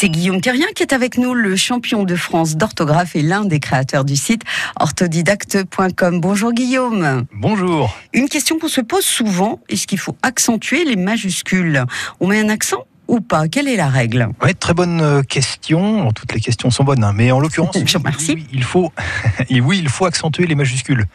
C'est Guillaume Terrien qui est avec nous, le champion de France d'orthographe et l'un des créateurs du site orthodidacte.com. Bonjour Guillaume. Bonjour. Une question qu'on se pose souvent, est-ce qu'il faut accentuer les majuscules? On met un accent ou pas? Quelle est la règle? Ouais, très bonne euh, question. Toutes les questions sont bonnes, hein. mais en l'occurrence, oui, il faut, oui, il faut accentuer les majuscules.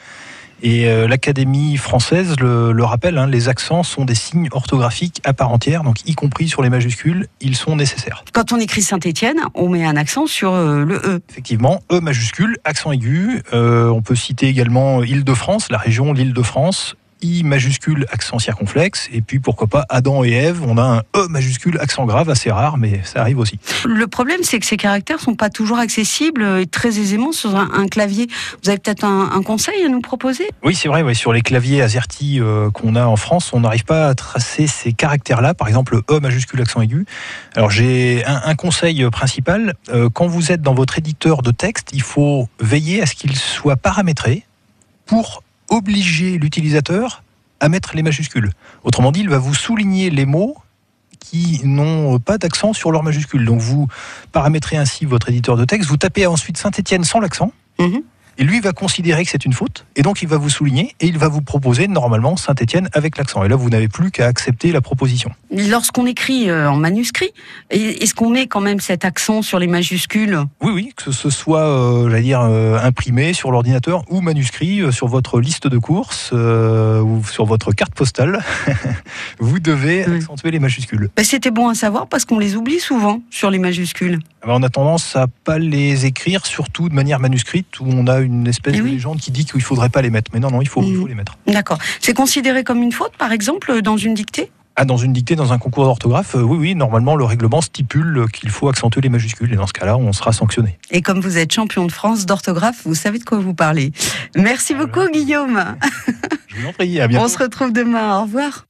Et euh, l'Académie française le, rappelle, hein, les accents sont des signes orthographiques à part entière, donc y compris sur les majuscules, ils sont nécessaires. Quand on écrit Saint-Étienne, on met un accent sur euh, le E. Effectivement, E majuscule, accent aigu. on peut citer également Île-de-France, la région l'Île-de-France, I majuscule accent circonflexe, et puis pourquoi pas Adam et Ève, on a un E majuscule accent grave, assez rare, mais ça arrive aussi. Le problème, c'est que ces caractères sont pas toujours accessibles et très aisément sur un, clavier. Vous avez peut-être un, conseil à nous proposer? Oui, c'est vrai, sur les claviers AZERTY euh, qu'on a en France, on n'arrive pas à tracer ces caractères-là, par exemple E majuscule accent aigu. Alors j'ai un, conseil principal, euh, quand vous êtes dans votre éditeur de texte, il faut veiller à ce qu'il soit paramétré pour obliger l'utilisateur à mettre les majuscules. Autrement dit, il va vous souligner les mots qui n'ont pas d'accent sur leurs majuscules. Donc vous paramétrez ainsi votre éditeur de texte, vous tapez ensuite Saint-Étienne sans l'accent, mhm. Et lui va considérer que c'est une faute, et donc il va vous souligner, et il va vous proposer normalement Saint-Étienne avec l'accent. Et là, vous n'avez plus qu'à accepter la proposition. Lorsqu'on écrit euh, en manuscrit, est-ce qu'on met quand même cet accent sur les majuscules? Oui, oui, que ce soit, euh, j'allais dire, euh, imprimé sur l'ordinateur ou manuscrit sur votre liste de courses ou sur votre carte postale, vous devez accentuer les majuscules. Bah, c'était bon à savoir parce qu'on les oublie souvent sur les majuscules. Ah bah, on a tendance à pas les écrire, surtout de manière manuscrite, où on a une espèce eh de légende qui dit qu'il ne faudrait pas les mettre. Mais non, non, il faut, il faut mm. les mettre. D'accord. C'est considéré comme une faute, par exemple, dans une dictée? Ah, dans une dictée, dans un concours d'orthographe, euh, oui, oui, normalement, le règlement stipule qu'il faut accentuer les majuscules. Et dans ce cas-là, on sera sanctionné. Et comme vous êtes champion de France d'orthographe, vous savez de quoi vous parlez. Merci beaucoup, Guillaume. Je vous en prie, à bientôt. On se retrouve demain. Au revoir.